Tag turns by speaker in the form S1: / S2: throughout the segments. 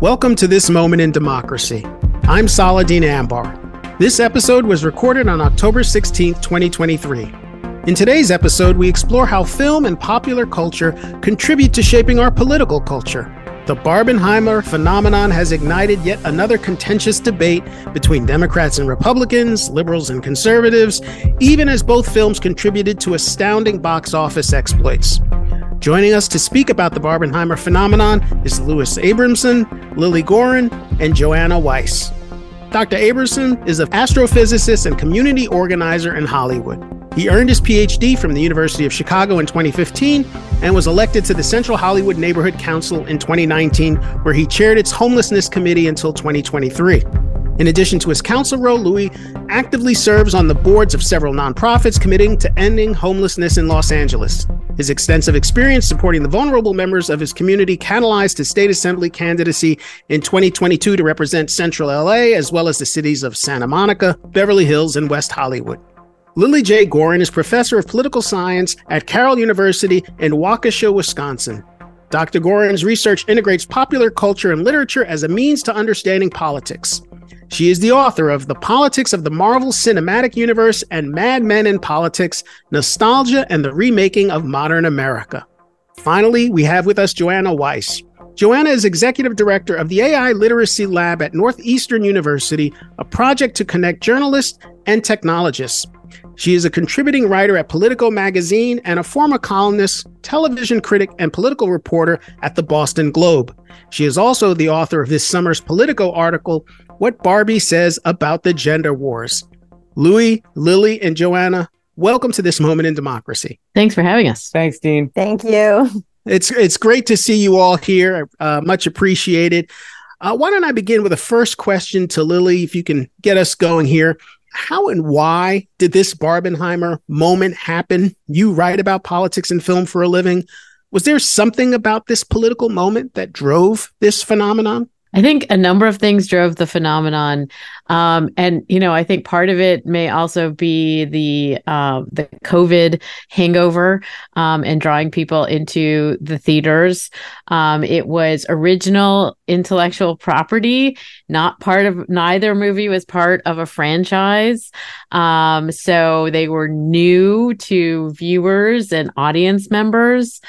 S1: Welcome to This Moment in Democracy. I'm Saladin Ambar. This episode was recorded on October 16, 2023. In today's episode, we explore how film and popular culture contribute to shaping our political culture. The Barbenheimer phenomenon has ignited yet another contentious debate between Democrats and Republicans, liberals and conservatives, even as both films contributed to astounding box office exploits. Joining us to speak about the Barbenheimer phenomenon is Louis Abramson, Lilly Goren, and Joanna Weiss. Dr. Abramson is an astrophysicist and community organizer in Hollywood. He earned his PhD from the University of Chicago in 2015 and was elected to the Central Hollywood Neighborhood Council in 2019, where he chaired its homelessness committee until 2023. In addition to his council role, Louis actively serves on the boards of several nonprofits committing to ending homelessness in Los Angeles. His extensive experience supporting the vulnerable members of his community catalyzed his state assembly candidacy in 2022 to represent Central LA, as well as the cities of Santa Monica, Beverly Hills, and West Hollywood. Lilly J. Goren is professor of political science at Carroll University in Waukesha, Wisconsin. Dr. Goren's research integrates popular culture and literature as a means to understanding politics. She is the author of The Politics of the Marvel Cinematic Universe and Mad Men in Politics Nostalgia and the Remaking of Modern America. Finally, we have with us Joanna Weiss. Joanna is executive director of the AI Literacy Lab at Northeastern University, a project to connect journalists and technologists. She is a contributing writer at Politico magazine and a former columnist, television critic, and political reporter at the Boston Globe. She is also the author of this summer's Politico article, what Barbie says about the gender wars. Louis, Lilly, and Joanna, welcome to this moment in democracy.
S2: Thanks for having us.
S3: Thanks, Dean.
S4: Thank you.
S1: It's it's great to see you all here. Uh, much appreciated. Uh, why don't I begin with a first question to Lilly, if you can get us going here. How and why did this Barbenheimer moment happen? You write about politics and film for a living. Was there something about this political moment that drove this phenomenon?
S2: I think a number of things drove the phenomenon, um, and you know, I think part of it may also be the uh, the COVID hangover um, and drawing people into the theaters. Um, it was original intellectual property, not part of neither movie was part of a franchise, um, so they were new to viewers and audience members.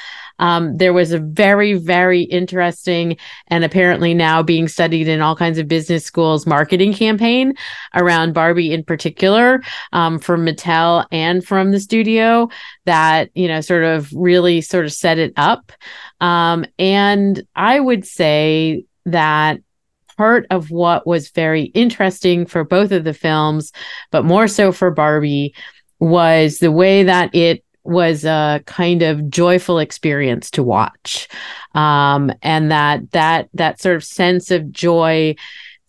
S2: Um, there was a very, very interesting and apparently now being studied in all kinds of business schools marketing campaign around Barbie in particular um, from Mattel and from the studio that, you know, sort of really sort of set it up. Um, and I would say that part of what was very interesting for both of the films, but more so for Barbie, was the way that it was a kind of joyful experience to watch. Um, and that that that sort of sense of joy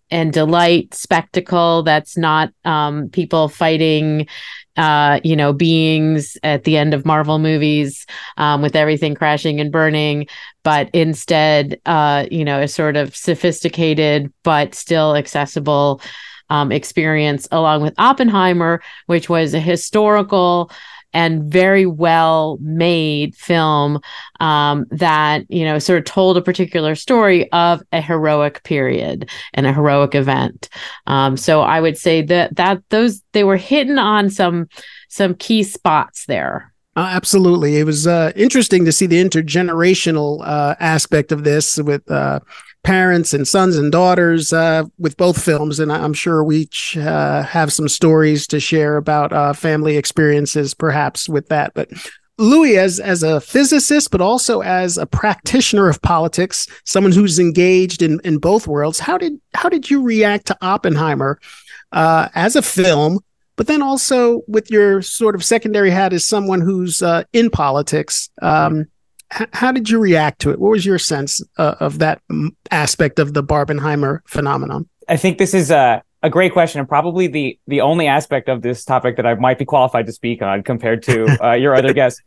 S2: and delight spectacle that's not um, people fighting uh, you know, beings at the end of Marvel movies um, with everything crashing and burning, but instead, uh, you know, a sort of sophisticated but still accessible um, experience, along with Oppenheimer, which was a historical and very well made film um, that you know sort of told a particular story of a heroic period and a heroic event. Um, so I would say that that those they were hitting on some some key spots there.
S1: Uh, absolutely, it was uh, interesting to see the intergenerational uh, aspect of this with uh, parents and sons and daughters uh, with both films, and I'm sure we each uh, have some stories to share about uh, family experiences, perhaps with that. But Louis, as as a physicist, but also as a practitioner of politics, someone who's engaged in in both worlds, how did how did you react to Oppenheimer uh, as a film? But then also with your sort of secondary hat as someone who's uh, in politics, um, how did you react to it? What was your sense uh, of that aspect of the Barbenheimer phenomenon?
S3: I think this is a, a great question and probably the the only aspect of this topic that I might be qualified to speak on compared to uh, your other guests.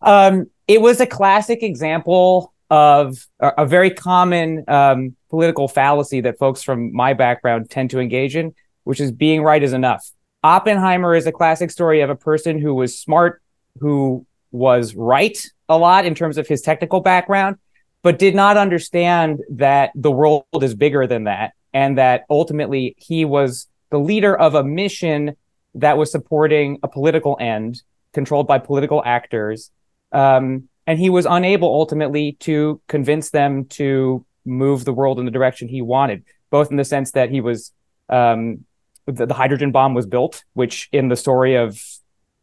S3: Um, it was a classic example of a, a very common um, political fallacy that folks from my background tend to engage in, which is being right is enough. Oppenheimer is a classic story of a person who was smart, who was right a lot in terms of his technical background, but did not understand that the world is bigger than that, and that ultimately he was the leader of a mission that was supporting a political end controlled by political actors. Um, and he was unable ultimately to convince them to move the world in the direction he wanted, both in the sense that he was um, the, the, hydrogen bomb was built, which in the story of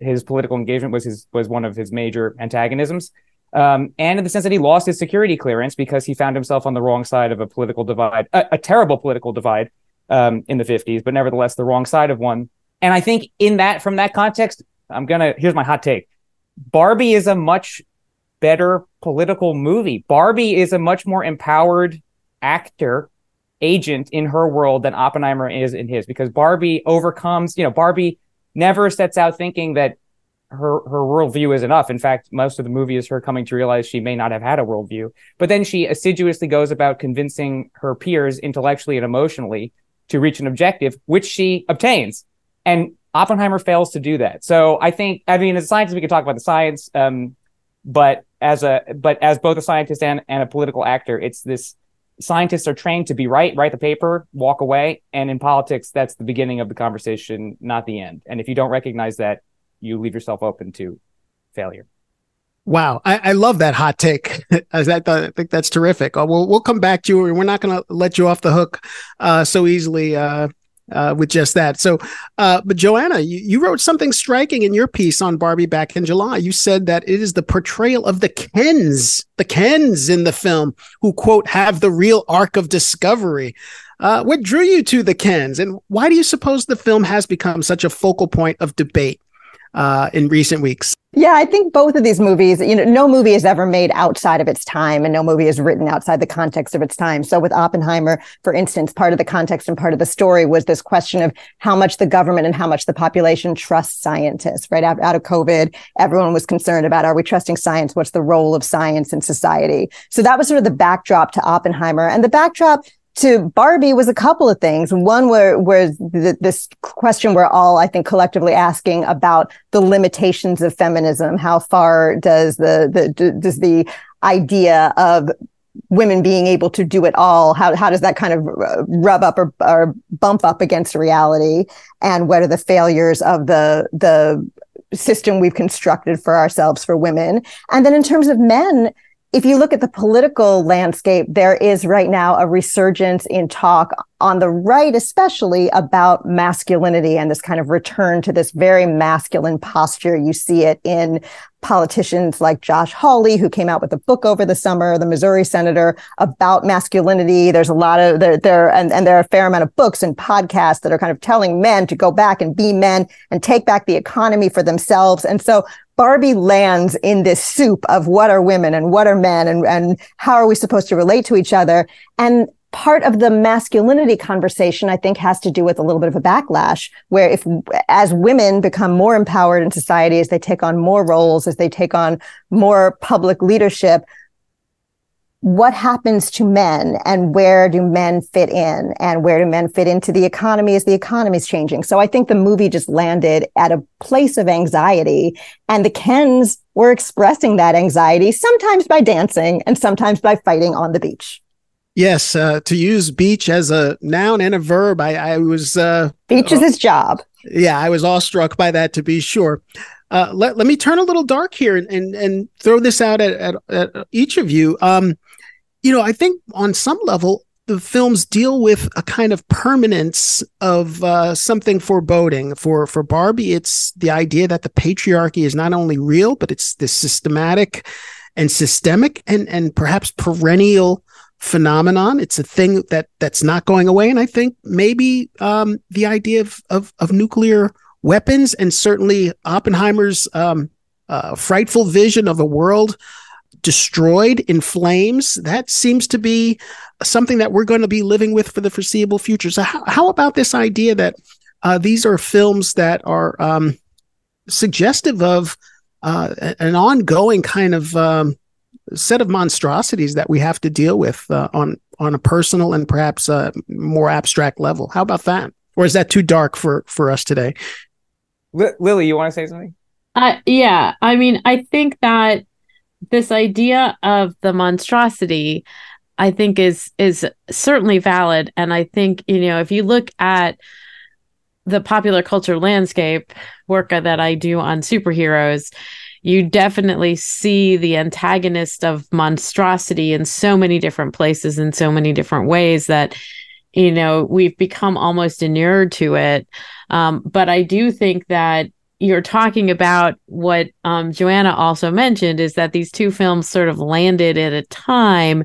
S3: his political engagement was his was one of his major antagonisms, um, and in the sense that he lost his security clearance because he found himself on the wrong side of a political divide, a, a terrible political divide um, in the 50s, but nevertheless the wrong side of one. And I think in that, from that context, I'm gonna here's my hot take: Barbie is a much better political movie. Barbie is a much more empowered actor agent in her world than Oppenheimer is in his because Barbie overcomes, you know, Barbie never sets out thinking that her her worldview is enough. In fact, most of the movie is her coming to realize she may not have had a worldview. But then she assiduously goes about convincing her peers intellectually and emotionally to reach an objective, which she obtains. And Oppenheimer fails to do that. So I think, I mean, as a scientist, we can talk about the science, um, but as a but as both a scientist and, and a political actor, it's this scientists are trained to be right, write the paper, walk away. And in politics, that's the beginning of the conversation, not the end. And if you don't recognize that, you leave yourself open to failure.
S1: Wow, I, I love that hot take. I, I think that's terrific. Uh, we'll we'll come back to you. We're not going to let you off the hook uh, so easily uh, uh, with just that. So, uh, but Joanna, you, you wrote something striking in your piece on Barbie back in July. You said that it is the portrayal of the Kens, the Kens in the film, who quote have the real arc of discovery. Uh, what drew you to the Kens, and why do you suppose the film has become such a focal point of debate uh, in recent weeks?
S4: Yeah, I think both of these movies, you know, no movie is ever made outside of its time and no movie is written outside the context of its time. So with Oppenheimer, for instance, part of the context and part of the story was this question of how much the government and how much the population trusts scientists, right? Out, out of COVID, everyone was concerned about, are we trusting science? What's the role of science in society? So that was sort of the backdrop to Oppenheimer and the backdrop to Barbie was a couple of things. One where the, this question we're all, I think, collectively asking about the limitations of feminism. How far does the the does the idea of women being able to do it all how, how does that kind of uh, rub up or, or bump up against reality and what are the failures of the the system we've constructed for ourselves for women and then in terms of men if you look at the political landscape, there is right now a resurgence in talk on the right, especially about masculinity and this kind of return to this very masculine posture. You see it in politicians like Josh Hawley, who came out with a book over the summer, the Missouri senator, about masculinity. There's a lot of there, there and, and there are a fair amount of books and podcasts that are kind of telling men to go back and be men and take back the economy for themselves. And so Barbie lands in this soup of what are women and what are men and, and how are we supposed to relate to each other. And part of the masculinity conversation, I think, has to do with a little bit of a backlash where if, as women become more empowered in society, as they take on more roles, as they take on more public leadership, what happens to men and where do men fit in and where do men fit into the economy as the economy is changing? So i think the movie just landed at a place of anxiety and the kens were expressing that anxiety sometimes by dancing and sometimes by fighting on the beach.
S1: Yes uh, to use beach as a noun and a verb i, I was uh,
S4: beach is his job.
S1: yeah i was awestruck by that to be sure. Uh, let, let me turn a little dark here and, and, and throw this out at, at, at each of you. Um, you know, I think on some level, the films deal with a kind of permanence of uh, something foreboding. For for Barbie, it's the idea that the patriarchy is not only real, but it's this systematic and systemic and and perhaps perennial phenomenon. It's a thing that that's not going away. And I think maybe um, the idea of, of, of nuclear weapons and certainly Oppenheimer's um, uh, frightful vision of a world destroyed in flames. That seems to be something that we're going to be living with for the foreseeable future. So, how, how about this idea that uh, these are films that are um, suggestive of uh, an ongoing kind of um, set of monstrosities that we have to deal with uh, on on a personal and perhaps a more abstract level? How about that? Or is that too dark for for us today?
S3: Lilly, you want to say something?
S2: Uh, yeah, I mean, I think that this idea of the monstrosity I think is is certainly valid. And I think you know if you look at the popular culture landscape work that I do on superheroes you definitely see the antagonist of monstrosity in so many different places in so many different ways that you know we've become almost inured to it. Um, but I do think that you're talking about what um, Joanna also mentioned is that these two films sort of landed at a time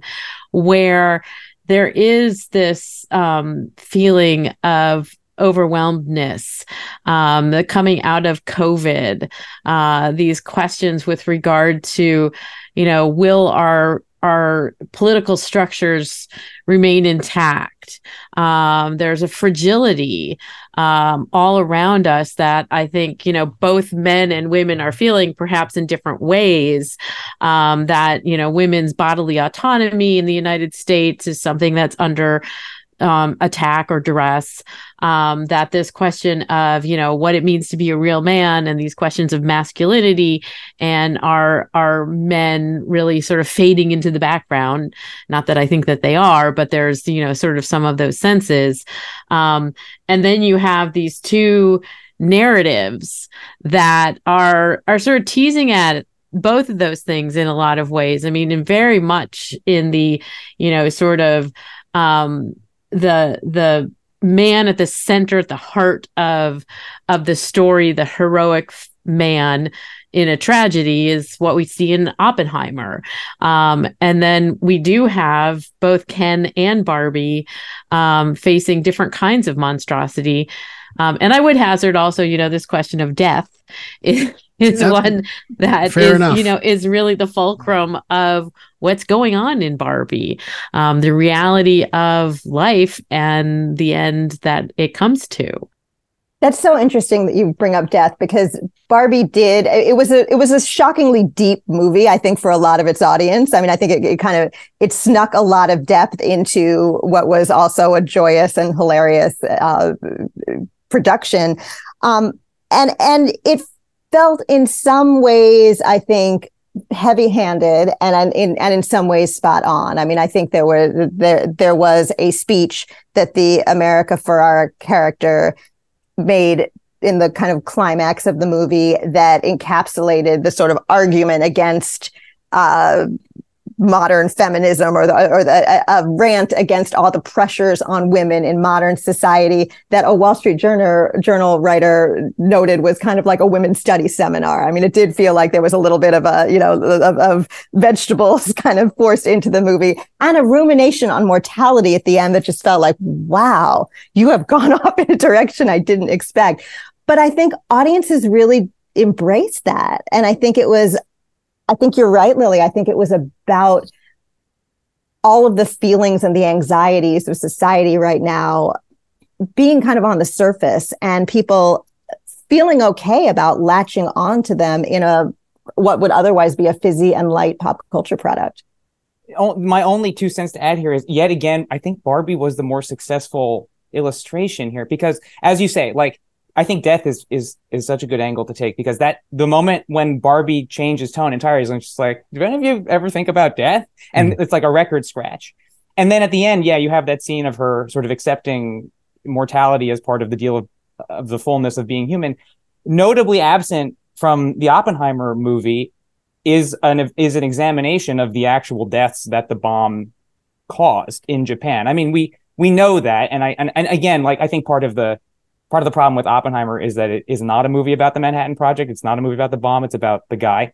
S2: where there is this um, feeling of overwhelmedness, um, the coming out of COVID, uh, these questions with regard to, you know, will our our political structures remain intact. Um, there's a fragility um, all around us that I think you know both men and women are feeling, perhaps in different ways. Um, that you know women's bodily autonomy in the United States is something that's under um, attack or duress. Um, that this question of you know what it means to be a real man and these questions of masculinity and are are men really sort of fading into the background? Not that I think that they are, but there's you know sort of some of those senses. Um, and then you have these two narratives that are are sort of teasing at both of those things in a lot of ways. I mean, and very much in the, you know, sort of um the the man at the center at the heart of of the story the heroic man in a tragedy is what we see in Oppenheimer. Um, and then we do have both Ken and Barbie um, facing different kinds of monstrosity. Um, and I would hazard also, you know, this question of death is, is one that is, you know, is really the fulcrum of what's going on in Barbie, um, the reality of life and the end that it comes to.
S4: That's so interesting that you bring up death because Barbie did it was a it was a shockingly deep movie I think for a lot of its audience. I mean I think it, it, kind of it snuck a lot of depth into what was also a joyous and hilarious uh, production. Um, and and it felt in some ways I think heavy-handed and in and in some ways spot on. I mean, I think there were there there was a speech that the America Ferrera character made in the kind of climax of the movie that encapsulated the sort of argument against uh, modern feminism or the or the a, rant against all the pressures on women in modern society that a Wall Street Journal journal writer noted was kind of like a women's study seminar. I mean, it did feel like there was a little bit of a you know of, of vegetables kind of forced into the movie and a rumination on mortality at the end that just felt like wow, you have gone off in a direction I didn't expect. But I think audiences really embraced that, and I think it was I think you're right, Lilly. I think it was about all of the feelings and the anxieties of society right now being kind of on the surface and people feeling okay about latching on to them in a what would otherwise be a fizzy and light pop culture product.
S3: My only two cents to add here is yet again, I think Barbie was the more successful illustration here because as you say, like I think death is is is such a good angle to take because that the moment when Barbie changes tone entirely is just like, do any of you ever think about death? And mm it's like a record scratch. And then at the end, yeah, you have that scene of her sort of accepting mortality as part of the deal of of the fullness of being human. Notably absent from the Oppenheimer movie is an is an examination of the actual deaths that the bomb caused in Japan. I mean, we we know that, and I and, and again, like I think part of the part of the problem with Oppenheimer is that it is not a movie about the Manhattan Project. It's not a movie about the bomb. It's about the guy.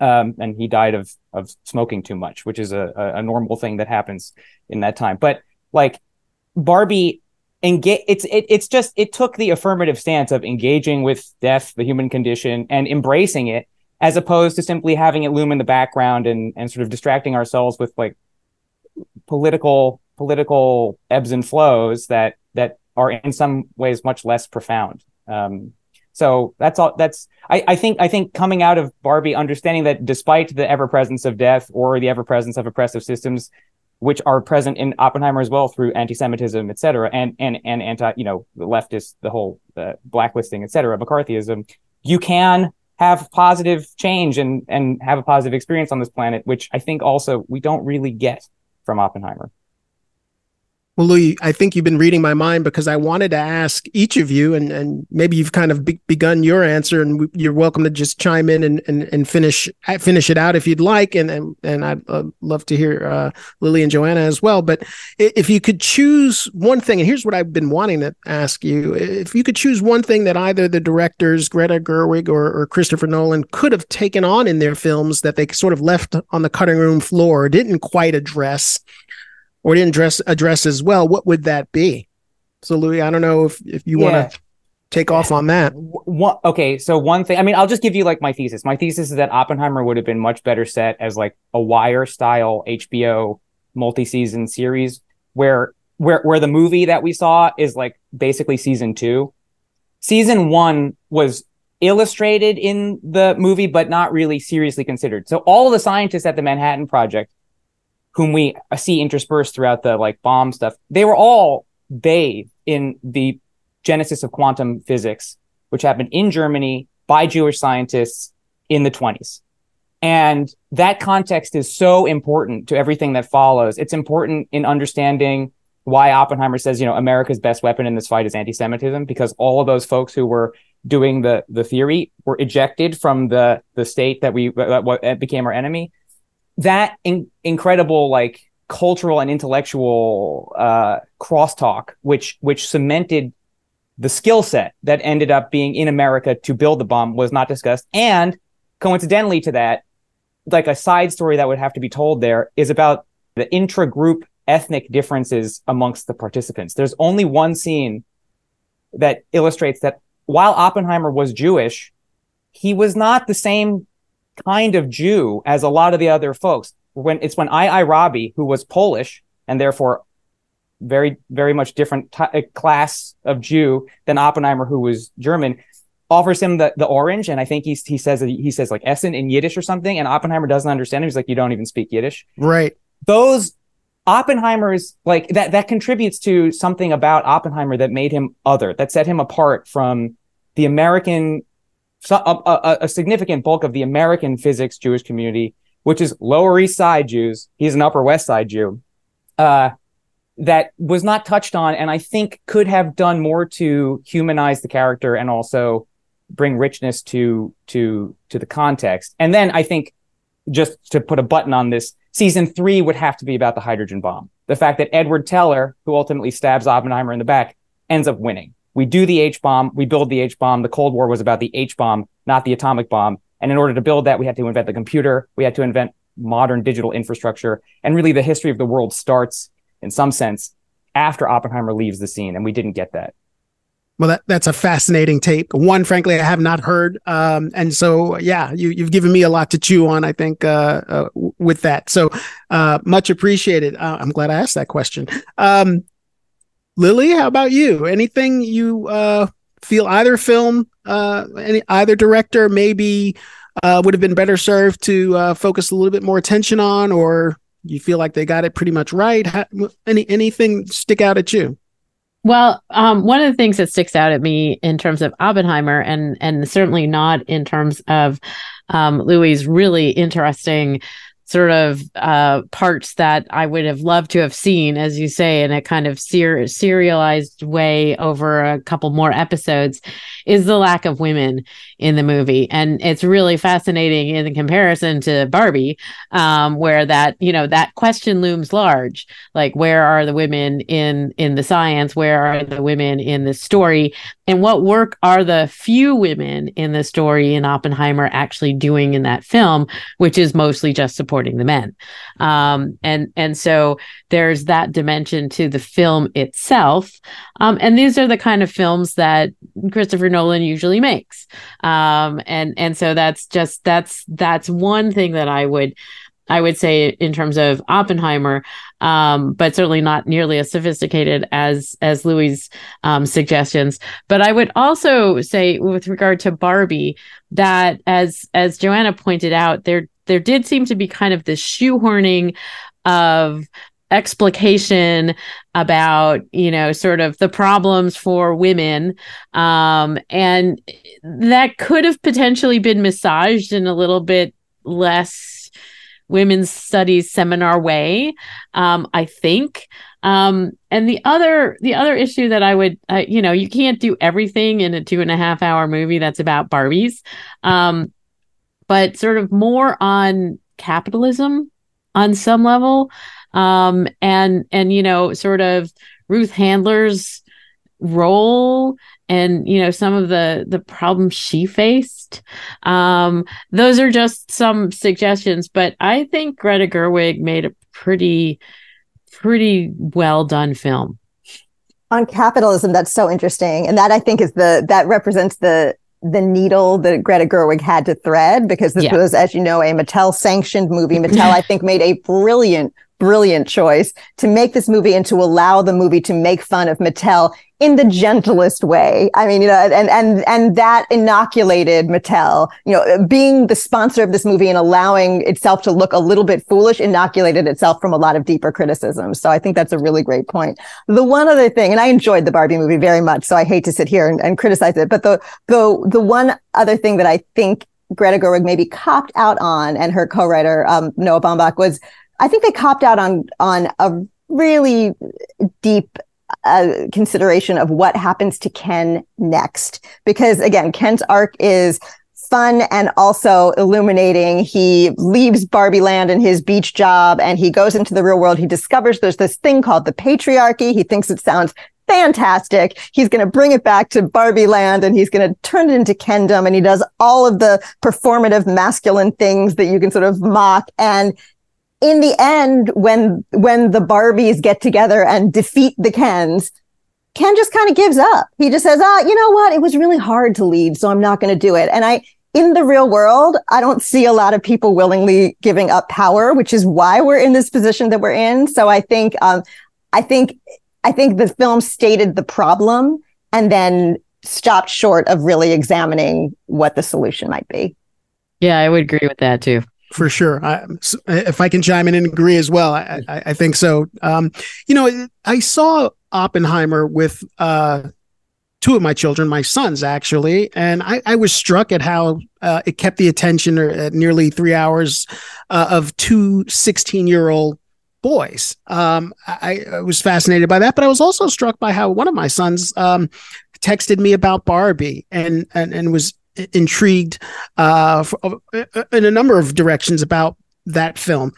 S3: Um, and he died of of smoking too much, which is a, a normal thing that happens in that time. But like Barbie, engage. It's it, it's just it took the affirmative stance of engaging with death, the human condition, and embracing it, as opposed to simply having it loom in the background and and sort of distracting ourselves with like political political ebbs and flows that that are in some ways much less profound. Um, so that's all. That's I, I think I think coming out of Barbie, understanding that despite the ever presence of death or the ever presence of oppressive systems, which are present in Oppenheimer as well through anti-Semitism, et cetera, and and and anti, you know, the leftist, the whole uh, blacklisting, et cetera, McCarthyism, you can have positive change and and have a positive experience on this planet, which I think also we don't really get from Oppenheimer.
S1: Well, Louis, I think you've been reading my mind because I wanted to ask each of you, and, and maybe you've kind of be- begun your answer, and you're welcome to just chime in and, and, and finish finish it out if you'd like, and and, and I'd uh, love to hear uh, Lilly and Joanna as well. But if you could choose one thing, and here's what I've been wanting to ask you: if you could choose one thing that either the directors Greta Gerwig or, or Christopher Nolan could have taken on in their films that they sort of left on the cutting room floor, didn't quite address or didn't address address as well, what would that be? So Louis, I don't know if if you yeah. want to take off on that.
S3: One, okay, so one thing, I mean, I'll just give you like my thesis. My thesis is that Oppenheimer would have been much better set as like a wire style HBO multi-season series where where where the movie that we saw is like basically season 2. Season 1 was illustrated in the movie but not really seriously considered. So all the scientists at the Manhattan Project whom we see interspersed throughout the like bomb stuff, they were all bathed in the genesis of quantum physics, which happened in Germany by Jewish scientists in the 20s. And that context is so important to everything that follows. It's important in understanding why Oppenheimer says, you know, America's best weapon in this fight is anti-Semitism, because all of those folks who were doing the the theory were ejected from the the state that we that became our enemy that in- incredible like cultural and intellectual uh, crosstalk, which which cemented the skill set that ended up being in America to build the bomb, was not discussed. And coincidentally to that, like a side story that would have to be told there is about the intra-group ethnic differences amongst the participants. There's only one scene that illustrates that while Oppenheimer was Jewish, he was not the same kind of Jew as a lot of the other folks. When it's when I. I. Rabi, who was Polish and therefore very, very much different t- uh, class of Jew than Oppenheimer, who was German, offers him the, the orange. And I think he's, he says, he says like Essen in Yiddish or something. And Oppenheimer doesn't understand him. He's like, you don't even speak Yiddish.
S1: Right.
S3: Those Oppenheimer's like that, that contributes to something about Oppenheimer that made him other, that set him apart from the American so, a, a, a, significant bulk of the American physics Jewish community, which is Lower East Side Jews. He's an Upper West Side Jew. Uh, that was not touched on, and I think could have done more to humanize the character and also bring richness to to to the context. And then I think just to put a button on this, season three would have to be about the hydrogen bomb. The fact that Edward Teller, who ultimately stabs Oppenheimer in the back, ends up winning. We do the H bomb, we build the H bomb. The Cold War was about the H bomb, not the atomic bomb. And in order to build that, we had to invent the computer, we had to invent modern digital infrastructure. And really, the history of the world starts, in some sense, after Oppenheimer leaves the scene. And we didn't get that.
S1: Well, that, that's a fascinating tape. One, frankly, I have not heard. Um, and so, yeah, you, you've given me a lot to chew on, I think, uh, uh, with that. So, uh, much appreciated. Uh, I'm glad I asked that question. Um, Lilly, how about you? Anything you uh, feel either film, uh, any either director maybe uh, would have been better served to uh, focus a little bit more attention on, or you feel like they got it pretty much right? How, any anything stick out at you?
S2: Well, um, one of the things that sticks out at me in terms of Oppenheimer, and and certainly not in terms of um, Louis' really interesting sort of uh, parts that I would have loved to have seen, as you say, in a kind of ser- serialized way over a couple more episodes, is the lack of women in the movie, and it's really fascinating in comparison to Barbie, um, where that you know that question looms large, like where are the women in in the science, where are the women in the story, and what work are the few women in the story in Oppenheimer actually doing in that film, which is mostly just support supporting the men. Um, and and so there's that dimension to the film itself. Um, and these are the kind of films that Christopher Nolan usually makes. Um, and and so that's just that's that's one thing that I would I would say in terms of Oppenheimer, um, but certainly not nearly as sophisticated as as Louis' um, suggestions. But I would also say, with regard to Barbie, that as as Joanna pointed out, there there did seem to be kind of this shoehorning of explication about you know sort of the problems for women. Um and that could have potentially been massaged in a little bit less women's studies seminar way um i think. Um and the other the other issue that i would uh, you know you can't do everything in a two and a half hour movie that's about barbies. Um but sort of more on capitalism on some level. Um, and and you know sort of Ruth Handler's role and you know some of the the problems she faced. Um those are just some suggestions but i think greta gerwig made a pretty pretty well done film.
S4: On capitalism that's so interesting. And that i think is the that represents the the needle that Greta Gerwig had to thread because this yeah. was, as you know, a Mattel sanctioned movie. Mattel, I think, made a brilliant brilliant choice to make this movie and to allow the movie to make fun of Mattel in the gentlest way. I mean, you know, and and and that inoculated Mattel, you know, being the sponsor of this movie and allowing itself to look a little bit foolish inoculated itself from a lot of deeper criticism. So I think that's a really great point. The one other thing, and I enjoyed the Barbie movie very much, so I hate to sit here and, and criticize it, but the the the one other thing that I think Greta Gerwig maybe copped out on and her co-writer um, Noah Baumbach was I think they copped out on on a really deep uh, consideration of what happens to Ken next, because again, Ken's arc is fun and also illuminating. He leaves Barbie Land and his beach job and he goes into the real world. He discovers there's this thing called the patriarchy. He thinks it sounds fantastic. He's going to bring it back to Barbie Land and he's going to turn it into Kendom and he does all of the performative masculine things that you can sort of mock. And in the end, when when the Barbies get together and defeat the Kens, Ken just kind of gives up. He just says, "Ah, you know what? It was really hard to lead, so I'm not going to do it." And I in the real world, I don't see a lot of people willingly giving up power, which is why we're in this position that we're in. So I think um, I think I think the film stated the problem and then stopped short of really examining what the solution might be.
S2: Yeah, I would agree with that too
S1: for sure. I, if I can chime in and agree as well, I, I, I think so. Um, you know, I saw Oppenheimer with uh, two of my children, my sons actually, and I, I was struck at how uh, it kept the attention at nearly three hours uh, of two 16 year old boys. Um, I, I, was fascinated by that, but I was also struck by how one of my sons um, texted me about Barbie and, and, and was intrigued uh, for, uh, in a number of directions about that film.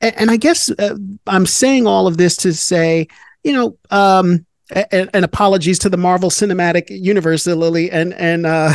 S1: And, and I guess uh, I'm saying all of this to say, you know, um, and, and, apologies to the Marvel Cinematic Universe, Lilly, and and uh,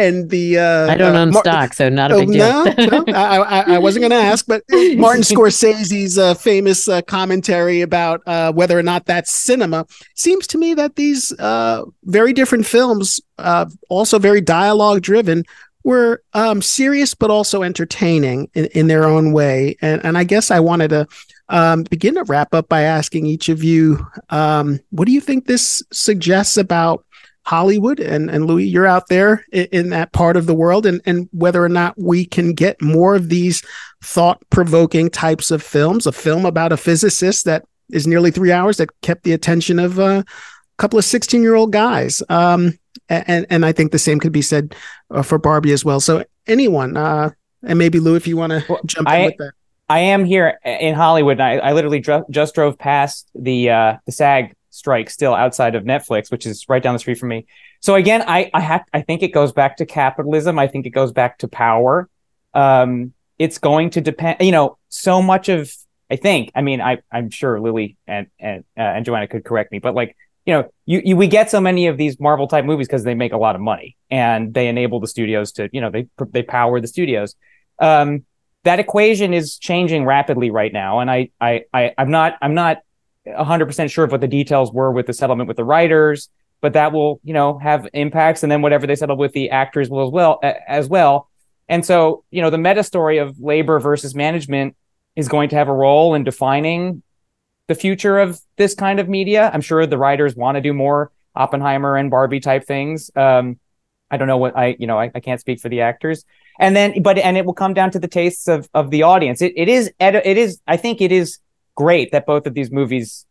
S1: and the uh,
S2: I don't uh, own Mar- stock, so not a big
S1: oh, deal. no, no, I, I, I wasn't going to ask, but Martin Scorsese's uh, famous uh, commentary about uh, whether or not that's cinema seems to me that these uh, very different films, uh, also very dialogue driven, were um, serious but also entertaining in, in their own way. And and I guess I wanted to um, begin to wrap up by asking each of you, um, what do you think this suggests about Hollywood and, and Louis, you're out there in, in, that part of the world and, and whether or not we can get more of these thought provoking types of films, a film about a physicist that is nearly three hours that kept the attention of a couple of 16 year old guys. Um, and, and I think the same could be said uh, for Barbie as well. So anyone, uh, and maybe Lou, if you want to well, jump I, in with that.
S3: I am here in Hollywood. I, I literally just drove past the uh, the SAG strike still outside of Netflix, which is right down the street from me. So again, I I have I think it goes back to capitalism. I think it goes back to power. Um, it's going to depend. You know, so much of I think. I mean, I I'm sure Lilly and and uh, and Joanna could correct me, but like you know, you, you we get so many of these Marvel type movies because they make a lot of money and they enable the studios to you know they they power the studios. Um, that equation is changing rapidly right now, and I I, I I'm not I'm not 100 percent sure of what the details were with the settlement with the writers, but that will you know have impacts, and then whatever they settle with the actors will as well as well. And so you know the meta story of labor versus management is going to have a role in defining the future of this kind of media. I'm sure the writers want to do more Oppenheimer and Barbie type things. Um, I don't know what I, you know, I, I can't speak for the actors, and then but and it will come down to the tastes of of the audience it, it is it is i think it is great that both of these movies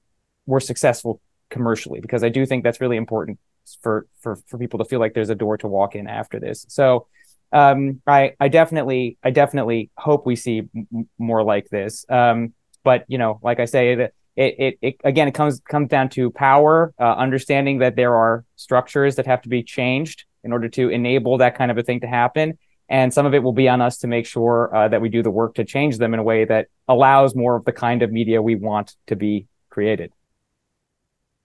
S3: were successful commercially because I do think that's really important for for for people to feel like there's a door to walk in after this. So um, I I definitely I definitely hope we see m- more like this. Um, but you know, like I say, it, it, it again it comes comes down to power, uh, understanding that there are structures that have to be changed in order to enable that kind of a thing to happen. And some of it will be on us to make sure uh, that we do the work to change them in a way that allows more of the kind of media we want to be created.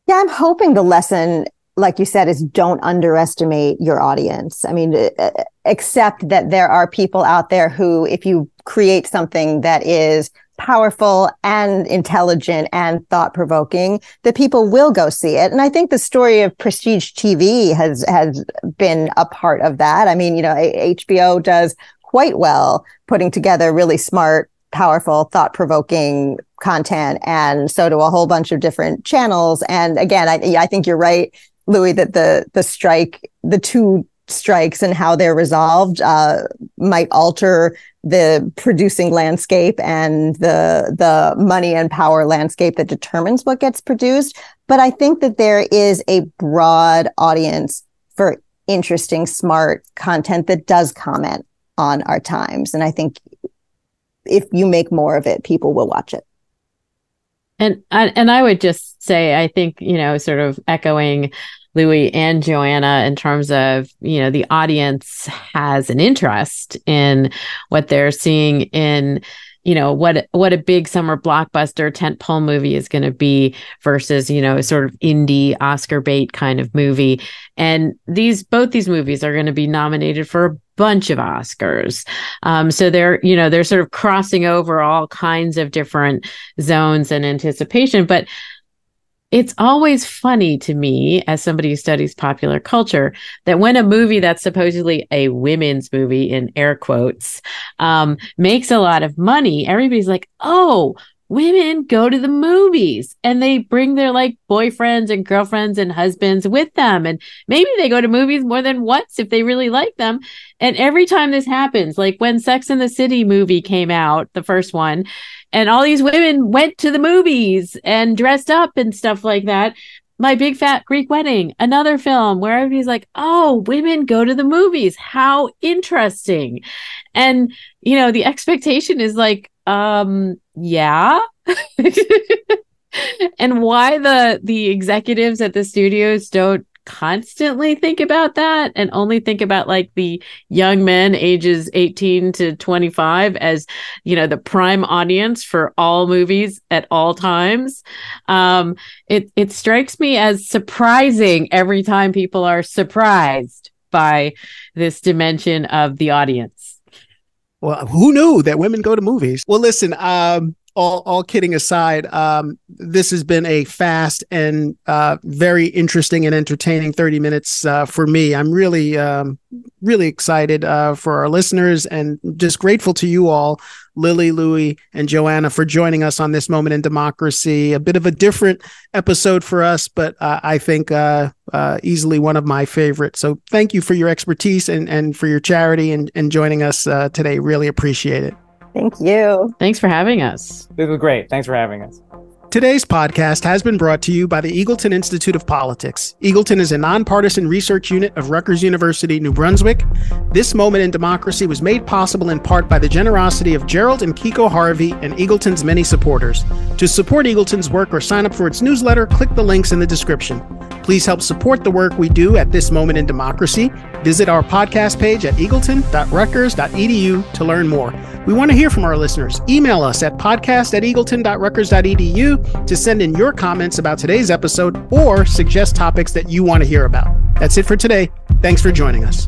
S4: Yeah, I'm hoping the lesson, like you said, is don't underestimate your audience. I mean, uh, uh, accept that there are people out there who, if you create something that is powerful and intelligent and thought provoking that people will go see it. And i think the story of prestige tv has has been a part of that. I mean you know hbo does quite well putting together really smart powerful thought provoking content and so do a whole bunch of different channels. And again i i think you're right louis that the the strike the two strikes and how they're resolved uh, might alter the producing landscape and the the money and power landscape that determines what gets produced. But i think that there is a broad audience for interesting smart content that does comment on our times. And i think if you make more of it people will watch it.
S2: And and i would just say i think you know sort of echoing Louis and Joanna in terms of, you know, the audience has an interest in what they're seeing in you know what what a big summer blockbuster tentpole movie is going to be versus you know a sort of indie Oscar bait kind of movie, and these both these movies are going to be nominated for a bunch of Oscars. Um, so they're you know they're sort of crossing over all kinds of different zones and anticipation, but it's always funny to me as somebody who studies popular culture that when a movie that's supposedly a women's movie in air quotes um, makes a lot of money everybody's like oh women go to the movies and they bring their like boyfriends and girlfriends and husbands with them. And maybe they go to movies more than once if they really like them. And every time this happens like when sex and the city movie came out the first one and all these women went to the movies and dressed up and stuff like that my big fat greek wedding another film where everybody's like oh women go to the movies. How interesting. And you know the expectation is like um yeah. And why the the executives at the studios don't constantly think about that and only think about like the young men ages 18 to 25 as you know the prime audience for all movies at all times um it it strikes me as surprising every time people are surprised by this dimension of the audience
S1: well who knew that women go to movies well listen um all, all kidding aside, um, this has been a fast and uh, very interesting and entertaining 30 minutes uh, for me. I'm really, um, really excited uh, for our listeners and just grateful to you all, Lilly, Louis, and Joanna, for joining us on this moment in democracy. A bit of a different episode for us, but uh, I think uh, uh, easily one of my favorites. So thank you for your expertise and, and for your charity and, and joining us today. Really appreciate it.
S4: Thank you.
S2: Thanks for having us.
S3: This was great. Thanks for having us.
S1: Today's podcast has been brought to you by the Eagleton Institute of Politics. Eagleton is a nonpartisan research unit of Rutgers University, New Brunswick. This moment in democracy was made possible in part by the generosity of Gerald and Kiko Harvey and Eagleton's many supporters. To support Eagleton's work or sign up for its newsletter, click the links in the description. Please help support the work we do at this moment in democracy. Visit our podcast page at eagleton.rutgers.edu to learn more. We want to hear from our listeners. Email us at podcast at eagleton.rutgers.edu to send in your comments about today's episode or suggest topics that you want to hear about. That's it for today. Thanks for joining us.